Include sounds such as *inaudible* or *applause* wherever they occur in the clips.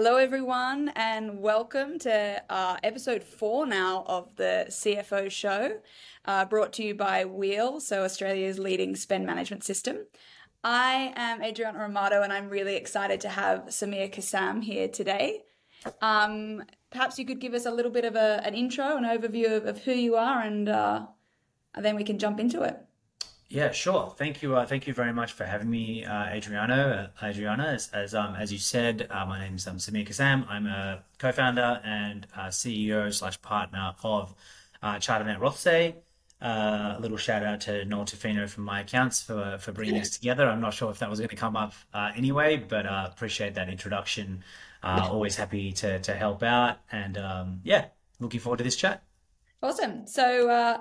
Hello, everyone, and welcome to uh, episode four now of the CFO show, uh, brought to you by Weel, so Australia's leading spend management system. I am Adriana Romado, and I'm really excited to have Sameer Kassam here today. Um, perhaps you could give us a little bit of a, an intro, an overview of, of who you are, and, uh, and then we can jump into it. Yeah, sure. Thank you. Uh, thank you very much for having me, uh, Adriano. Uh, Adriana, as as, um, as you said, uh, my name is um, Sameer Kassam. I'm a co-founder and uh, CEO slash partner of uh, CharterNet Rothsay. Uh, a little shout out to Noel Tofino from my accounts for for bringing us together. I'm not sure if that was going to come up uh, anyway, but uh, appreciate that introduction. Uh, always happy to to help out, and um, yeah, looking forward to this chat. Awesome. So uh,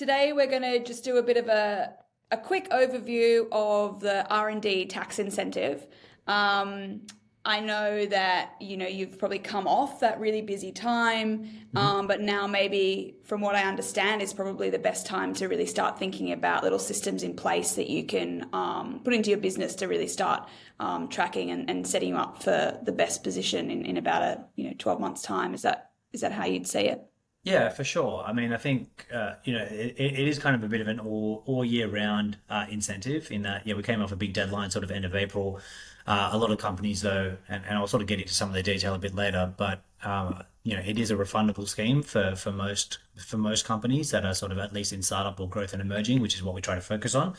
today we're going to just do a bit of a a quick overview of the R and D tax incentive. Um, I know that you know you've probably come off that really busy time, um, but now maybe, from what I understand, is probably the best time to really start thinking about little systems in place that you can um, put into your business to really start um, tracking and, and setting you up for the best position in, in about a you know twelve months time. Is that is that how you'd see it? Yeah, for sure. I mean, I think uh, you know it, it is kind of a bit of an all all year round uh, incentive in that yeah we came off a big deadline sort of end of April. Uh, a lot of companies though, and, and I'll sort of get into some of the detail a bit later, but um, you know it is a refundable scheme for for most for most companies that are sort of at least in startup or growth and emerging, which is what we try to focus on.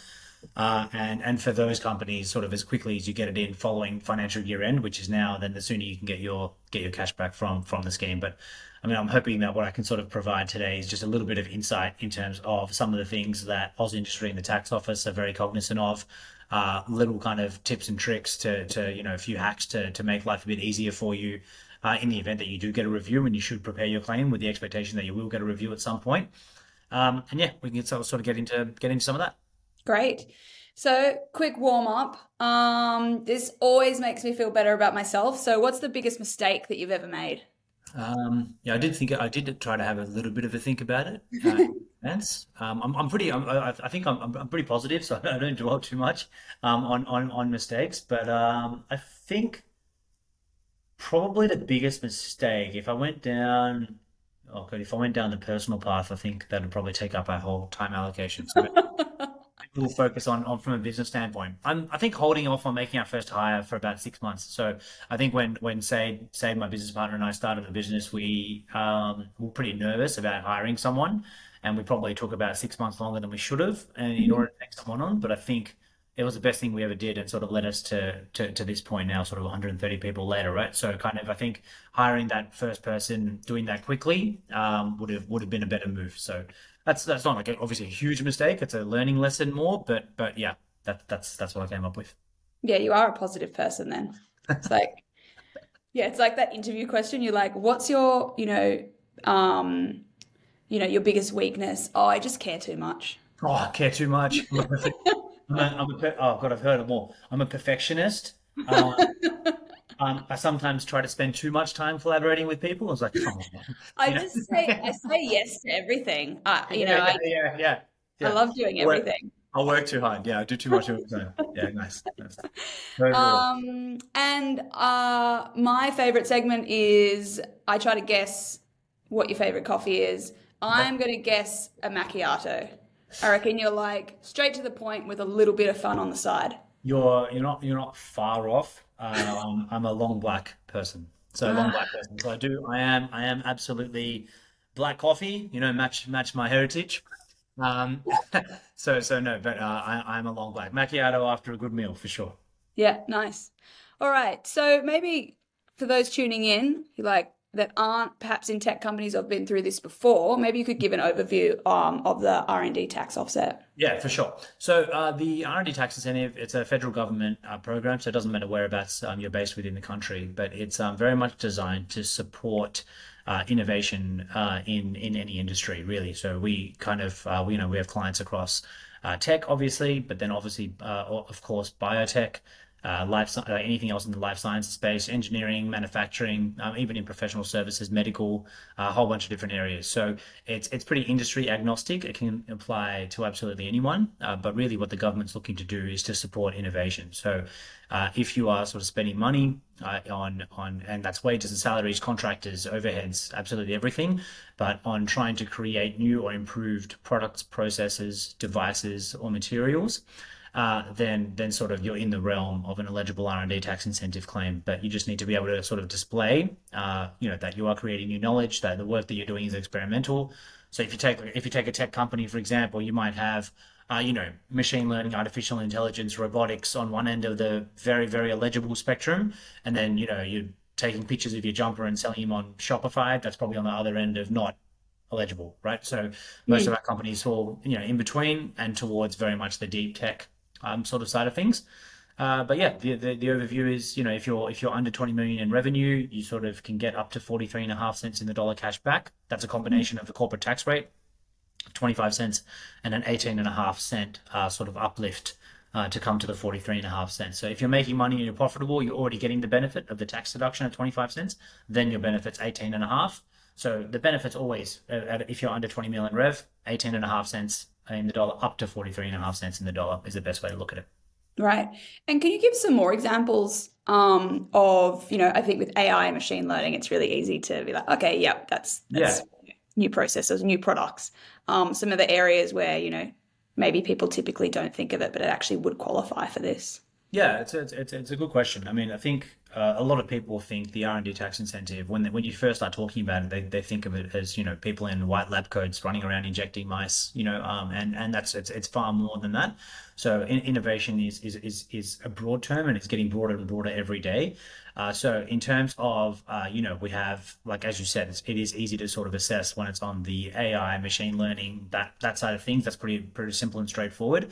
Uh, and and for those companies, sort of as quickly as you get it in following financial year end, which is now, then the sooner you can get your get your cash back from from the scheme. But I mean, I'm hoping that what I can sort of provide today is just a little bit of insight in terms of some of the things that AusIndustry and the tax office are very cognizant of. Uh, little kind of tips and tricks to to you know a few hacks to to make life a bit easier for you. Uh, in the event that you do get a review, and you should prepare your claim with the expectation that you will get a review at some point. Um, and yeah, we can sort of, sort of get into get into some of that. Great. So, quick warm up. Um, this always makes me feel better about myself. So, what's the biggest mistake that you've ever made? Um, yeah, I did think I did try to have a little bit of a think about it. Uh, *laughs* Um, I'm, I'm pretty. I'm, I, I think I'm, I'm pretty positive, so *laughs* I don't dwell too much um, on on on mistakes. But um, I think probably the biggest mistake, if I went down, oh god, if I went down the personal path, I think that'd probably take up our whole time allocation. So *laughs* we'll focus on, on from a business standpoint. I'm, I think holding off on making our first hire for about six months. So I think when when Sade, Sade, my business partner, and I started the business, we um, were pretty nervous about hiring someone, and we probably took about six months longer than we should have, and in order to take someone on. But I think it was the best thing we ever did, and sort of led us to to, to this point now, sort of 130 people later, right? So kind of I think hiring that first person, doing that quickly, um, would have would have been a better move. So that's that's not like a, obviously a huge mistake. It's a learning lesson more, but but yeah, that that's that's what I came up with. Yeah, you are a positive person then. It's like, *laughs* yeah, it's like that interview question. You're like, what's your, you know, um, you know, your biggest weakness? Oh, I just care too much. Oh, I care too much. I'm a *laughs* I'm a oh god, I've heard it more. I'm a perfectionist. Uh, *laughs* um, I sometimes try to spend too much time collaborating with people. I was like, come on. *laughs* I you know? just say I say yes to everything. Uh, *laughs* you know, Yeah, I, yeah, yeah, yeah. I love doing Work, everything. I work too hard. Yeah, I do too much. Yeah, nice. nice. *laughs* Um, and uh, my favorite segment is I try to guess what your favorite coffee is. I'm going to guess a macchiato. I reckon you're like straight to the point with a little bit of fun on the side. You're you're not you're not far off. Um, I'm a long black person, so long black person. So I do I am I am absolutely black coffee. You know, match match my heritage. Um, *laughs* so so no, but uh, I I'm a long black macchiato after a good meal for sure. Yeah, nice. All right. So maybe for those tuning in, you like that aren't perhaps in tech companies have been through this before, maybe you could give an overview um, of the R&D tax offset. Yeah, for sure. So uh, the R&D tax incentive, it's a federal government uh, program, so it doesn't matter whereabouts um, you're based within the country, but it's um, very much designed to support uh, innovation uh, in in any industry, really. So we kind of, uh, we, you know, we have clients across uh, tech, obviously, but then obviously, of course, biotech. Uh, life uh, anything else in the life sciences space, engineering, manufacturing, um, even in professional services, medical, uh, a whole bunch of different areas. So it's it's pretty industry agnostic. It can apply to absolutely anyone. Uh, but really, what the government's looking to do is to support innovation. So uh, if you are sort of spending money uh, on on and that's wages and salaries, contractors, overheads, absolutely everything, but on trying to create new or improved products, processes, devices, or materials uh, then then sort of you're in the realm of an eligible R&D tax incentive claim. But you just need to be able to sort of display, uh, you know, that you are creating new knowledge, that the work that you're doing is experimental. So if you take if you take a tech company, for example, you might have uh, you know, machine learning, artificial intelligence, robotics on one end of the very, very eligible spectrum. And then, you know, you're taking pictures of your jumper and selling them on Shopify. That's probably on the other end of not eligible, right? So most mm. of our companies fall, you know, in between and towards very much the deep tech um, sort of side of things. Uh, but yeah, the, the, the overview is you know if you're if you're under 20 million in revenue, you sort of can get up to 43 and a half cents in the dollar cash back. That's a combination of the corporate tax rate, 25 cents, and an 18 and a half cent uh, sort of uplift uh, to come to the 43 and a half cents. So if you're making money and you're profitable, you're already getting the benefit of the tax deduction at 25 cents. Then your benefit's 18 and a half. So the benefit's always uh, if you're under 20 million rev, 18 and a half cents in the dollar up to 43 and a half cents in the dollar is the best way to look at it. Right. And can you give some more examples um, of, you know, I think with AI and machine learning, it's really easy to be like, okay, yep, that's, that's yeah. new processes, new products. Um, some of the areas where, you know, maybe people typically don't think of it, but it actually would qualify for this. Yeah, it's a, it's, it's a good question. I mean, I think uh, a lot of people think the R and D tax incentive when they, when you first start talking about it, they, they think of it as you know people in white lab coats running around injecting mice, you know, um, and and that's it's, it's far more than that. So in, innovation is, is is is a broad term and it's getting broader and broader every day. Uh, so in terms of uh, you know we have like as you said, it's, it is easy to sort of assess when it's on the AI, machine learning, that that side of things. That's pretty pretty simple and straightforward.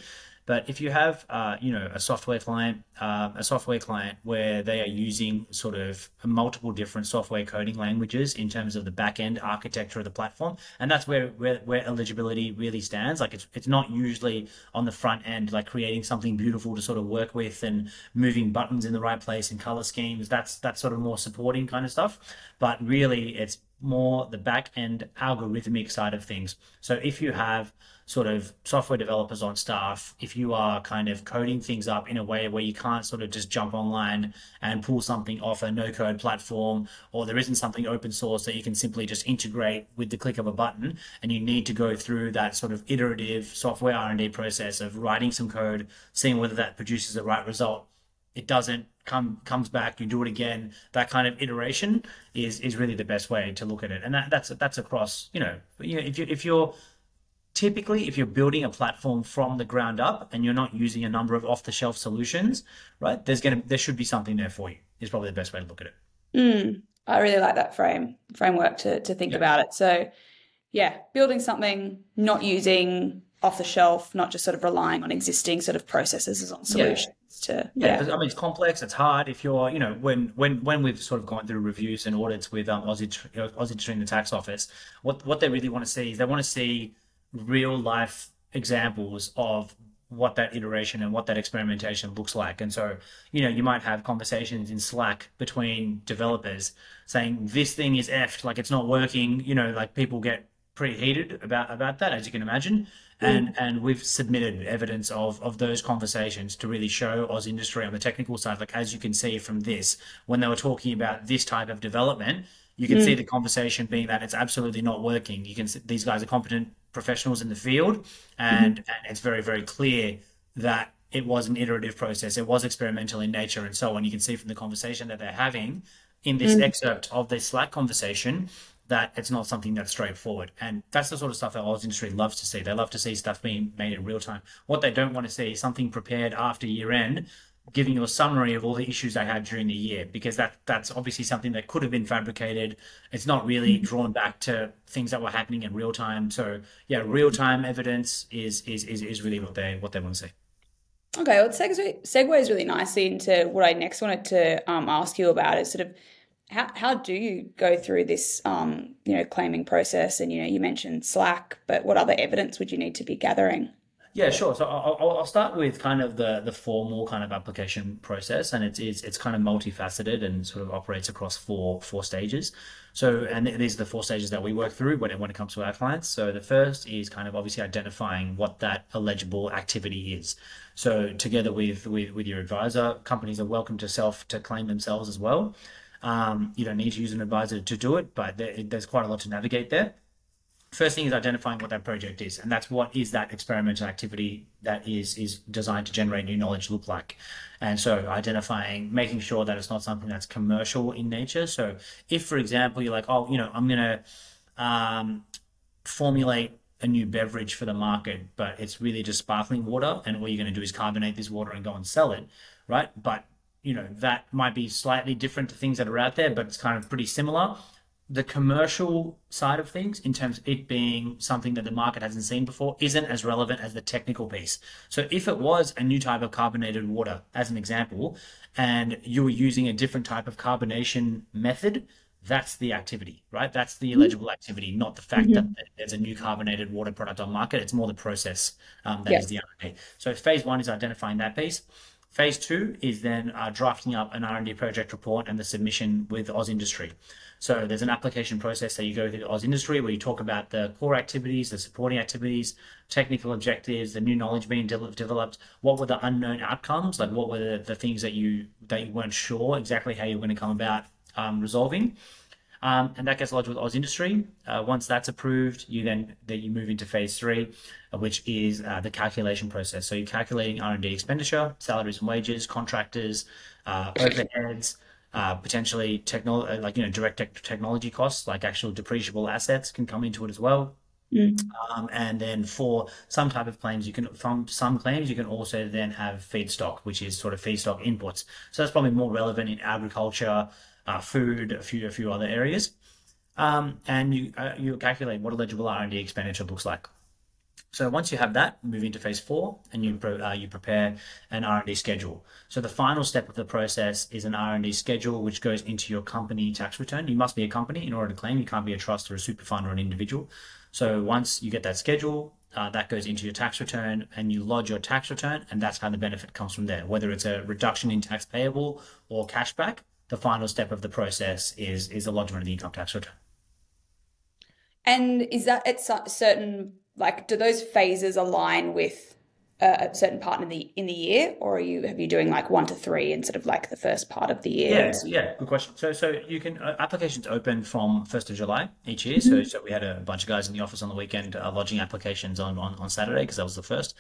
But if you have, uh, you know, a software client, uh, a software client where they are using sort of multiple different software coding languages in terms of the back end architecture of the platform, and that's where, where where eligibility really stands. Like it's it's not usually on the front end, like creating something beautiful to sort of work with and moving buttons in the right place and color schemes. That's that's sort of more supporting kind of stuff. But really, it's more the back end algorithmic side of things. So if you have sort of software developers on staff, if you are kind of coding things up in a way where you can't sort of just jump online and pull something off a no code platform, or there isn't something open source that you can simply just integrate with the click of a button, and you need to go through that sort of iterative software R&D process of writing some code, seeing whether that produces the right result. It doesn't come comes back, you do it again. That kind of iteration is is really the best way to look at it, and that, that's that's across. You know, you know, if you if you're typically if you're building a platform from the ground up and you're not using a number of off-the-shelf solutions right there's gonna there should be something there for you is probably the best way to look at it mm, i really like that frame framework to, to think yeah. about it so yeah building something not using off the shelf not just sort of relying on existing sort of processes as on solutions yeah. To yeah, yeah. i mean it's complex it's hard if you're you know when when when we've sort of gone through reviews and audits with um, aussie aussie Tree the tax office what what they really want to see is they want to see real life examples of what that iteration and what that experimentation looks like. And so, you know, you might have conversations in Slack between developers saying this thing is effed, like it's not working. You know, like people get pretty heated about about that, as you can imagine. And mm. and we've submitted evidence of of those conversations to really show AusIndustry on the technical side. Like as you can see from this, when they were talking about this type of development, you can mm. see the conversation being that it's absolutely not working. You can see these guys are competent professionals in the field, and, mm-hmm. and it's very very clear that it was an iterative process. It was experimental in nature, and so on. You can see from the conversation that they're having in this mm. excerpt of this Slack conversation that it's not something that's straightforward. And that's the sort of stuff that AusIndustry loves to see. They love to see stuff being made in real time. What they don't want to see is something prepared after year end giving you a summary of all the issues they had during the year because that that's obviously something that could have been fabricated. It's not really mm-hmm. drawn back to things that were happening in real time. So yeah, real time evidence is, is is is really what they what they want to see. Okay, well, it segue, segues really nicely into what I next wanted to um, ask you about is sort of how, how do you go through this um, you know claiming process and you know you mentioned slack but what other evidence would you need to be gathering Yeah, sure. So I'll, I'll start with kind of the the formal kind of application process, and it's it's, it's kind of multifaceted and sort of operates across four four stages. So, and these are the four stages that we work through when it, when it comes to our clients. So the first is kind of obviously identifying what that eligible activity is. So together with with, with your advisor, companies are welcome to self to claim themselves as well. Um, you don't need to use an advisor to do it, but there, there's quite a lot to navigate there. First thing is identifying what that project is and that's what is that experimental activity that is is designed to generate new knowledge look like. And so identifying making sure that it's not something that's commercial in nature. So if for example you're like oh you know i'm to um, formulate a new beverage for the market but it's really just sparkling water and all you're going to do is carbonate this water and go and sell it right? But you know that might be slightly different to things that are out there but it's kind of pretty similar the commercial side of things, in terms of it being something that the market hasn't seen before, isn't as relevant as the technical piece. So if it was a new type of carbonated water, as an example, and you were using a different type of carbonation method, that's the activity, right? That's the mm-hmm. eligible activity, not the fact mm-hmm. that there's a new carbonated water product on market. It's more the process um, that is the R&D. So phase one is identifying that piece. Phase two is then uh, drafting up an R&D project report and the submission with AusIndustry. So there's an application process that you go through AusIndustry where you talk about the core activities, the supporting activities, technical objectives, the new knowledge being de- developed. What were the unknown outcomes? Like what were the, the things that you that you weren't sure exactly how you were going to come about um, resolving? Um, and that gets lodged with AusIndustry. Uh, once that's approved, you then then you move into phase three, uh, which is uh, the calculation process. So you're calculating R and D expenditure, salaries and wages, contractors, uh, overheads, uh, potentially technology, uh, like you know, direct te- technology costs, like actual depreciable assets, can come into it as well. Mm. Um, and then for some type of claims, you can from some claims you can also then have feedstock, which is sort of feedstock inputs. So that's probably more relevant in agriculture, uh, food, a few a few other areas. Um, and you uh, you calculate what eligible R and D expenditure looks like. So once you have that, move into phase four, and you uh, you prepare an R and D schedule. So the final step of the process is an R and D schedule, which goes into your company tax return. You must be a company in order to claim. You can't be a trust or a super fund or an individual. So once you get that schedule, uh, that goes into your tax return, and you lodge your tax return, and that's how the benefit comes from there. Whether it's a reduction in tax payable or cashback, the final step of the process is is the lodgement of the income tax return. And is that at certain like do those phases align with a certain part in the in the year, or are you have you doing like one to three instead of like the first part of the year? Yeah, yeah, good question. So so you can uh, applications open from first of July each year. Mm-hmm. So so we had a bunch of guys in the office on the weekend uh, lodging applications on on, on Saturday because that was the first,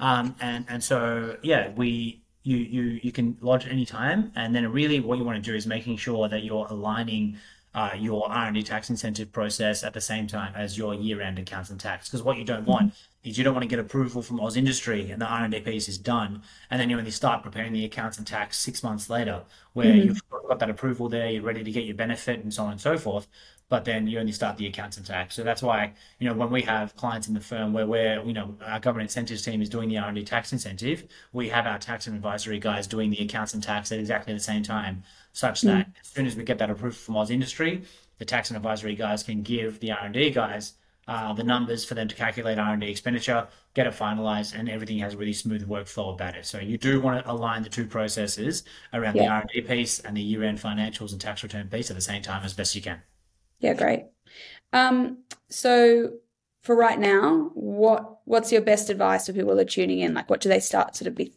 um, and and so yeah we. You, you you can lodge any time, and then really what you want to do is making sure that you're aligning uh, your R&D tax incentive process at the same time as your year-end accounts and tax. Because what you don't want. Is you don't want to get approval from AusIndustry and the R&D piece is done, and then you only start preparing the accounts and tax six months later, where mm-hmm. you've got that approval there, you're ready to get your benefit and so on and so forth. But then you only start the accounts and tax. So that's why, you know, when we have clients in the firm where we're, you know, our government incentives team is doing the R&D tax incentive, we have our tax and advisory guys doing the accounts and tax at exactly the same time such hmm. that mm. as soon as we get that approval from AusIndustry, the tax and advisory guys can give the R&D guys uh, the numbers for them to calculate R&D expenditure, get it finalized, and everything has a really smooth workflow about it. So you do want to align the two processes around yeah. the R&D piece and the year-end financials and tax return piece at the same time as best you can. Yeah, great. Um, so for right now, what what's your best advice for people that are tuning in? Like, what do they start sort of be,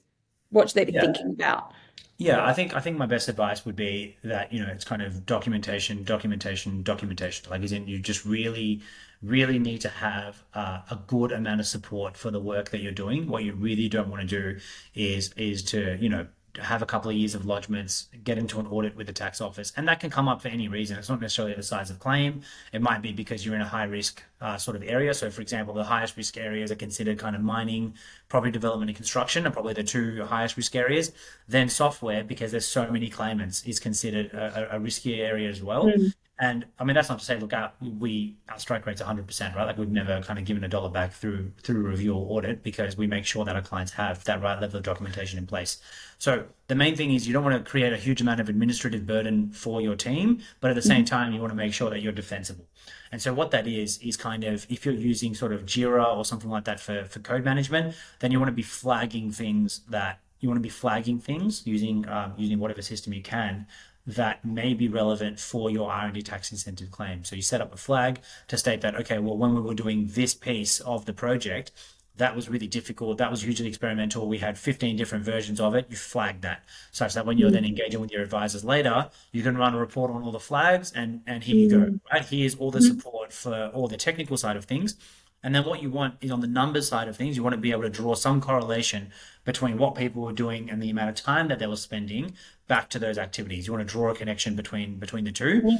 what should they be yeah. thinking about? Yeah, I think I think my best advice would be that you know it's kind of documentation, documentation, documentation. Like, isn't you just really, really need to have uh, a good amount of support for the work that you're doing. What you really don't want to do is is to you know have a couple of years of lodgements, get into an audit with the tax office, and that can come up for any reason. It's not necessarily the size of claim. It might be because you're in a high risk uh, sort of area. So, for example, the highest risk areas are considered kind of mining, property development, and construction are probably the two highest risk areas. Then software, because there's so many claimants, is considered a, a riskier area as well. Mm. And I mean, that's not to say, look, our, we our strike rate's 100%, right? Like we've never kind of given a dollar back through through review or audit because we make sure that our clients have that right level of documentation in place. So the main thing is you don't want to create a huge amount of administrative burden for your team, but at the same time, you want to make sure that you're defensible. And so what that is is kind of if you're using sort of Jira or something like that for for code management, then you want to be flagging things that you want to be flagging things using um, using whatever system you can that may be relevant for your R&D tax incentive claim. So you set up a flag to state that, okay, well, when we were doing this piece of the project, that was really difficult. That was hugely experimental. We had 15 different versions of it. You flag that such that when you're then mm. engaging with your advisors later, you can run a report on all the flags and, and here you go. Mm. Right? Here's all the mm. support for all the technical side of things. And then what you want is on the numbers side of things, you want to be able to draw some correlation between what people were doing and the amount of time that they were spending back to those activities. You want to draw a connection between between the two. Yeah.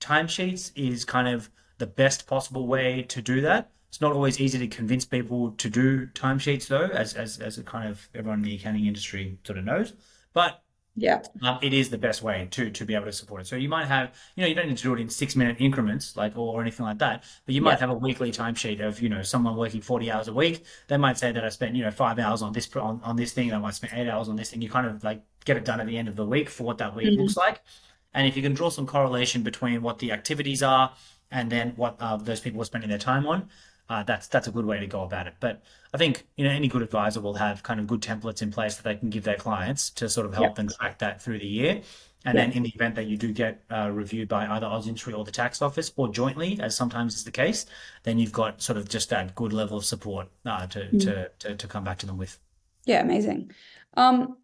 Timesheets is kind of the best possible way to do that. It's not always easy to convince people to do timesheets though, as as as a kind of everyone in the accounting industry sort of knows. But yeah. Um, it is the best way to to be able to support it. So you might have, you know, you don't need to do it in six minute increments, like or, or anything like that. But you might yeah. have a weekly timesheet of, you know, someone working forty hours a week. They might say that I spent, you know, five hours on this on, on this thing. I might spend eight hours on this thing. You kind of like get it done at the end of the week for what that week mm-hmm. looks like. And if you can draw some correlation between what the activities are and then what uh, those people are spending their time on, uh, that's that's a good way to go about it. But I think you know any good advisor will have kind of good templates in place that they can give their clients to sort of help yep. them track that through the year. And then in the event that you do get uh, reviewed by either AusIndustry or the tax office or jointly, as sometimes is the case, then you've got sort of just that good level of support uh, to, mm. to, to, to, come back to them with. Yeah, amazing. Um,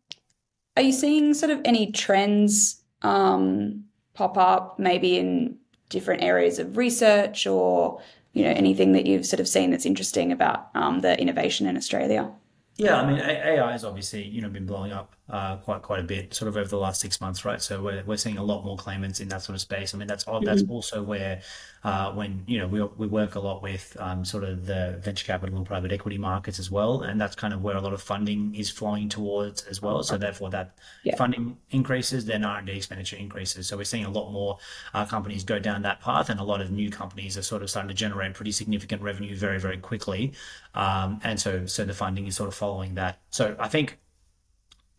are you seeing sort of any trends um, pop up, maybe in different areas of research or you know anything that you've sort of seen that's interesting about um, the innovation in Australia? Yeah, I mean, AI has obviously you know been blowing up uh, quite quite a bit, sort of over the last six months, right? So we're, we're seeing a lot more claimants in that sort of space. I mean, that's that's mm-hmm. also where uh, when you know we we work a lot with um, sort of the venture capital and private equity markets as well, and that's kind of where a lot of funding is flowing towards as well. So therefore, that yeah. funding increases, then R and D expenditure increases. So we're seeing a lot more uh, companies go down that path, and a lot of new companies are sort of starting to generate pretty significant revenue very very quickly, um, and so so the funding is sort of following that. So I think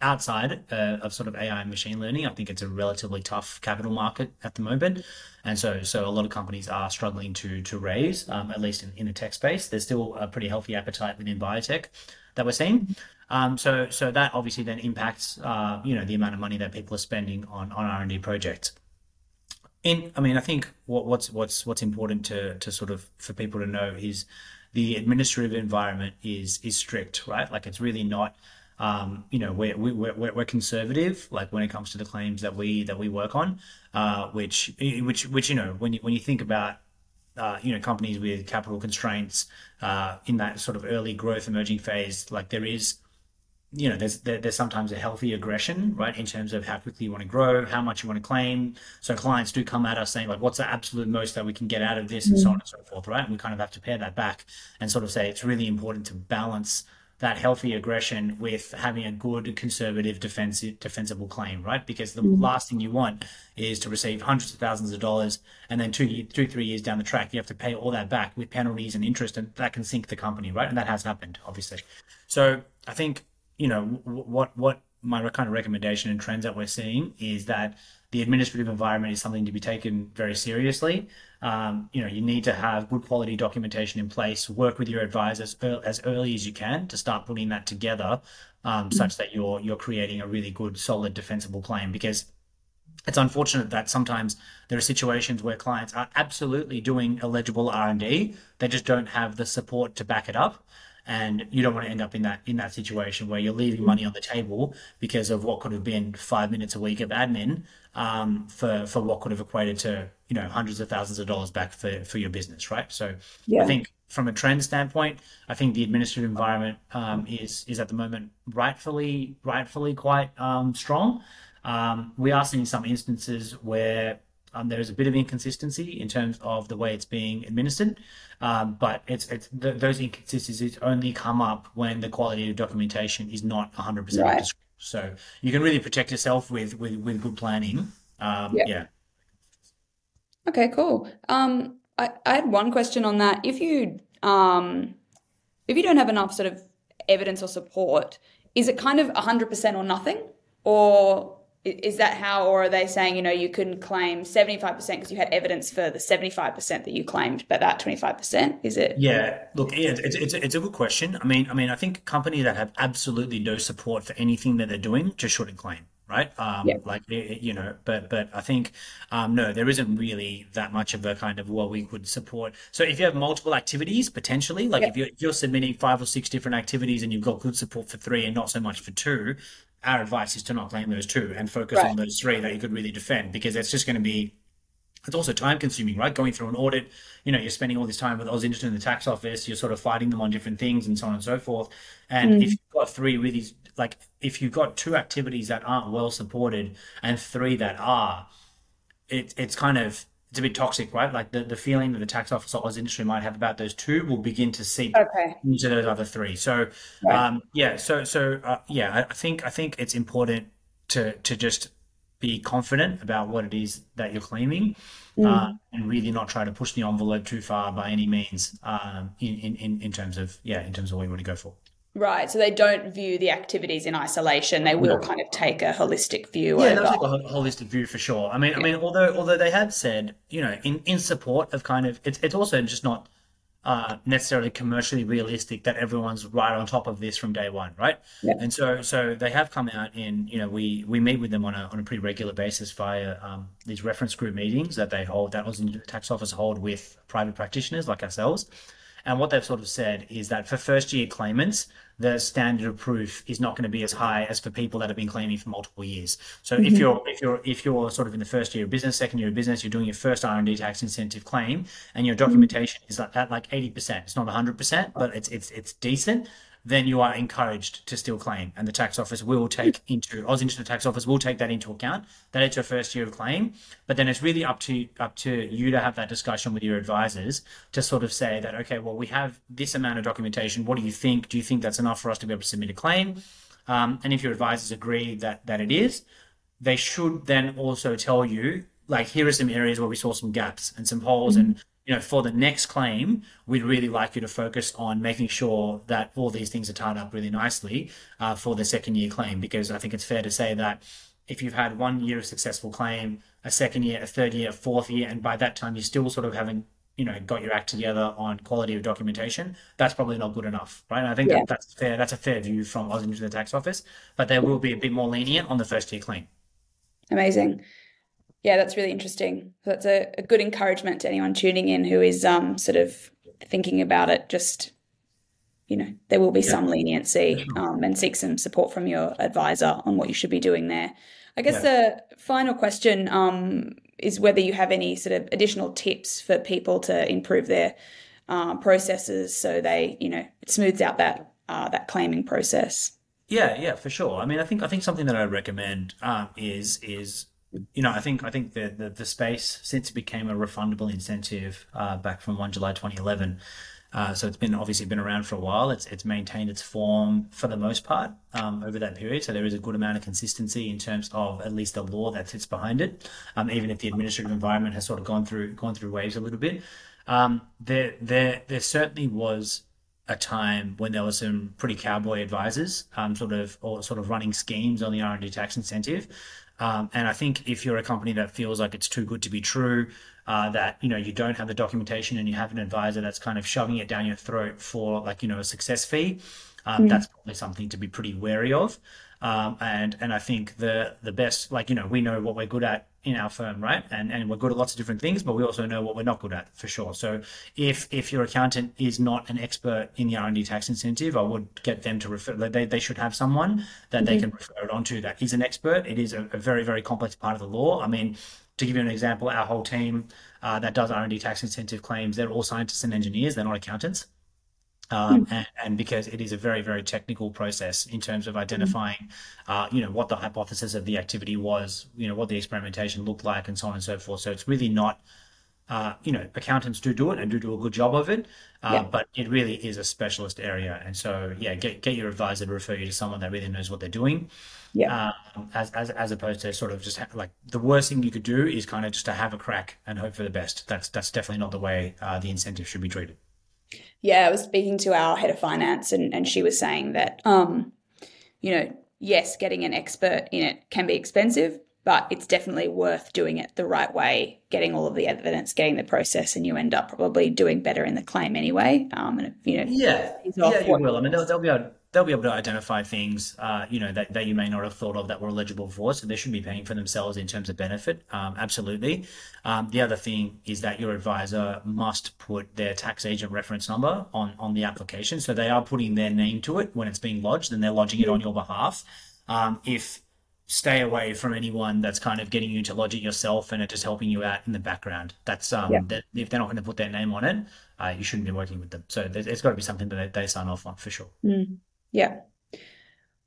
outside uh, of sort of AI and machine learning, I think it's a relatively tough capital market at the moment, and so so a lot of companies are struggling to to raise, um, at least in, in the tech space. There's still a pretty healthy appetite within biotech that we're seeing. Um, so so that obviously then impacts uh, you know the amount of money that people are spending on on R and D projects. In I mean I think what, what's what's what's important to to sort of for people to know is the administrative environment is is strict, right? Like it's really not um, you know, we're, we're, we're, conservative, like when it comes to the claims that we, that we work on, uh, which, which, which, you know, when you, when you think about, uh, you know, companies with capital constraints, uh, in that sort of early growth emerging phase, like there is, you know, there's there, there's sometimes a healthy aggression, right, in terms of how quickly you want to grow, how much you want to claim. So clients do come at us saying like, what's the absolute most that we can get out of this, and so on and so forth, right? And we kind of have to pare that back and sort of say it's really important to balance that healthy aggression with having a good conservative defensive defensible claim, right? Because the mm-hmm. last thing you want is to receive hundreds of thousands of dollars and then two, two, three years down the track, you have to pay all that back with penalties and interest, and that can sink the company, right? And that has happened, obviously. So I think you know what what my kind of recommendation and trends that we're seeing is that the administrative environment is something to be taken very seriously. Um, you know, you need to have good quality documentation in place. Work with your advisors as early as you can to start putting that together, um, mm-hmm. such that you're you're creating a really good, solid, defensible claim. Because it's unfortunate that sometimes there are situations where clients are absolutely doing eligible R and D, they just don't have the support to back it up and you don't want to end up in that in that situation where you're leaving money on the table because of what could have been five minutes a week of admin um, for for what could have equated to you know hundreds of thousands of dollars back for for your business, right? So yeah. I think from a trend standpoint, I think the administrative environment um, is is at the moment rightfully rightfully quite um, strong. Um, we are seeing some instances where um, there is a bit of inconsistency in terms of the way it's being administered, um, but it's it's th- those inconsistencies only come up when the quality of documentation is not 100% right. So you can really protect yourself with with, with good planning. Um, yeah. yeah. Okay, cool. Um, I, I had one question on that. If you um, if you don't have enough sort of evidence or support, is it kind of 100% or nothing? Or is that how, or are they saying, you know, you can claim 75% because you had evidence for the 75% that you claimed, but that 25%, is it? Yeah, look, yeah, it's, it's, it's a good question. I mean, I mean, I think companies that have absolutely no support for anything that they're doing just shouldn't claim right? Um, yeah. Like you know, but but I think um, no, there isn't really that much of a kind of well, we could support. So if you have multiple activities potentially, like yeah. if you're if you're submitting five or six different activities and you've got good support for three and not so much for two, our advice is to not claim those two and focus right. on those three that you could really defend because it's just going to be it's also time consuming, right? Going through an audit, you know, you're spending all this time with AusIndustry in the tax office, you're sort of fighting them on different things and so on and so forth. And mm. if you've got three really, like, if you've got two activities that aren't well supported and three that are, it, it's kind of, it's a bit toxic, right? Like the, the feeling that the tax office or Industry might have about those two will begin to seep okay. into those other three. So, right. um, yeah, so, so, uh, yeah, I think, I think it's important to, to just be confident about what it is that you're claiming mm. uh, and really not try to push the envelope too far by any means um, in, in, in terms of, yeah, in terms of what you want to go for. Right. So they don't view the activities in isolation. They will kind of take a holistic view. Yeah, they'll take a holistic view for sure. I mean, yeah. I mean, although although they have said, you know, in, in support of kind of, it's it's also just not uh, necessarily commercially realistic that everyone's right on top of this from day one, right? Yeah. And so so they have come out in, you know, we we meet with them on a on a pretty regular basis via um, these reference group meetings that they hold that was in the tax office hold with private practitioners like ourselves. And what they've sort of said is that for first year claimants, the standard of proof is not going to be as high as for people that have been claiming for multiple years. So mm-hmm. if you're if you're if you're sort of in the first year of business, second year of business, you're doing your first R and D tax incentive claim, and your documentation mm-hmm. is like at like eighty percent. It's not hundred percent, but it's it's it's decent then you are encouraged to still claim. And the tax office will take into AusIndustry Tax Office will take that into account. That it's your first year of claim. But then it's really up to up to you to have that discussion with your advisors to sort of say that, okay, well, we have this amount of documentation. What do you think? Do you think that's enough for us to be able to submit a claim? Um, and if your advisors agree that that it is, they should then also tell you, like, here are some areas where we saw some gaps and some holes mm-hmm. and you know, for the next claim, we'd really like you to focus on making sure that all these things are tied up really nicely uh, for the second year claim, because I think it's fair to say that if you've had one year of successful claim, a second year, a third year, a fourth year, and by that time you're still sort of haven't, you know, got your act together on quality of documentation, that's probably not good enough, right? And I think yeah. that, that's fair. That's a fair view from Aussie into the tax office, but they will be a bit more lenient on the first year claim. Amazing yeah, that's really interesting. That's a, a good encouragement to anyone tuning in who is um, sort of thinking about it. Just, you know, there will be yeah. some leniency um, and seek some support from your advisor on what you should be doing there. I guess yeah. the final question um, is whether you have any sort of additional tips for people to improve their uh, processes so they, you know, it smooths out that uh, that claiming process. Yeah, yeah, for sure. I mean, I think I think something that I recommend um, is is you know, I think I think the, the, the space since it became a refundable incentive uh, back from one July 2011. Uh, so it's been obviously been around for a while. It's it's maintained its form for the most part um, over that period. So there is a good amount of consistency in terms of at least the law that sits behind it. Um, even if the administrative environment has sort of gone through gone through waves a little bit, um, there there there certainly was a time when there were some pretty cowboy advisors, um, sort of or sort of running schemes on the R and D tax incentive. Um, and I think if you're a company that feels like it's too good to be true, uh, that you know you don't have the documentation and you have an advisor that's kind of shoving it down your throat for like you know a success fee, um, mm. that's probably something to be pretty wary of. Um, and and I think the the best like you know we know what we're good at in our firm, right? And and we're good at lots of different things, but we also know what we're not good at for sure. So if if your accountant is not an expert in the R and D tax incentive, I would get them to refer. They they should have someone that mm-hmm. they can refer it onto that is an expert. It is a, a, very very complex part of the law. I mean. To give you an example, our whole team uh, that does R&D tax incentive claims, they're all scientists and engineers. They're not accountants. Um, mm. and, and, because it is a very, very technical process in terms of identifying, mm. uh, you know, what the hypothesis of the activity was, you know, what the experimentation looked like, and so on and so forth. So it's really not uh, you know, accountants do do it and do do a good job of it, uh, Yeah. but it really is a specialist area. And so, yeah, get get your advisor to refer you to someone that really knows what they're doing, Yeah. um, as as as opposed to sort of just ha like the worst thing you could do is kind of just to have a crack and hope for the best. That's that's definitely not the way uh, the incentive should be treated. Yeah, I was speaking to our head of finance, and, and she was saying that, um, you know, yes, getting an expert in it can be expensive, but it's definitely worth doing it the right way, getting all of the evidence, getting the process, and you end up probably doing better in the claim anyway. Um, and you know, Yeah, yeah, you will. I mean, they'll, they'll be able they'll be able to identify things, uh, you know, that, that you may not have thought of that were eligible for. So they should be paying for themselves in terms of benefit. Um, absolutely. Um, the other thing is that your advisor must put their tax agent reference number on on the application. So they are putting their name to it when it's being lodged, and they're lodging it on your behalf. Um, if stay away from anyone that's kind of getting you to lodge it yourself and are just helping you out in the background. That's Yeah. um, that if they're not going to put their name on it, uh, you shouldn't be working with them. So there's, it's got to be something that they, they sign off on for sure. Mm. Yeah.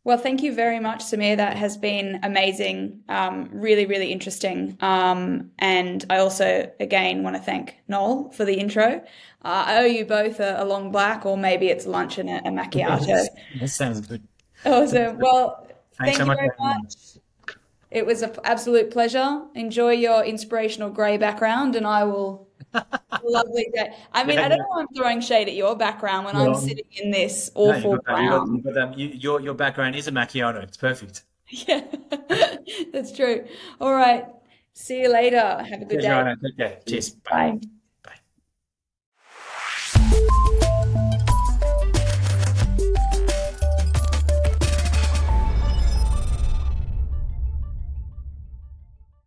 Well, thank you very much, Sameer. That has been amazing, um, really, really interesting. Um, and I also, again, want to thank Noel for the intro. Uh, I owe you both a, a long black, or maybe it's lunch and a, a macchiato. That sounds good. Awesome. Well, Thanks thank so you much. very for having me. much. It was an absolute pleasure. Enjoy your inspirational grey background, and I will. Lovely day. I mean, I don't know why I'm throwing shade at your background when I'm sitting in this No, awful got that. You've got, brown. you've. You, your your background is a macchiato. It's perfect. *laughs* Yeah, that's true. All right. See you later. Have a good Cheers, day. Joanna. Take care. Cheers. Bye. Bye.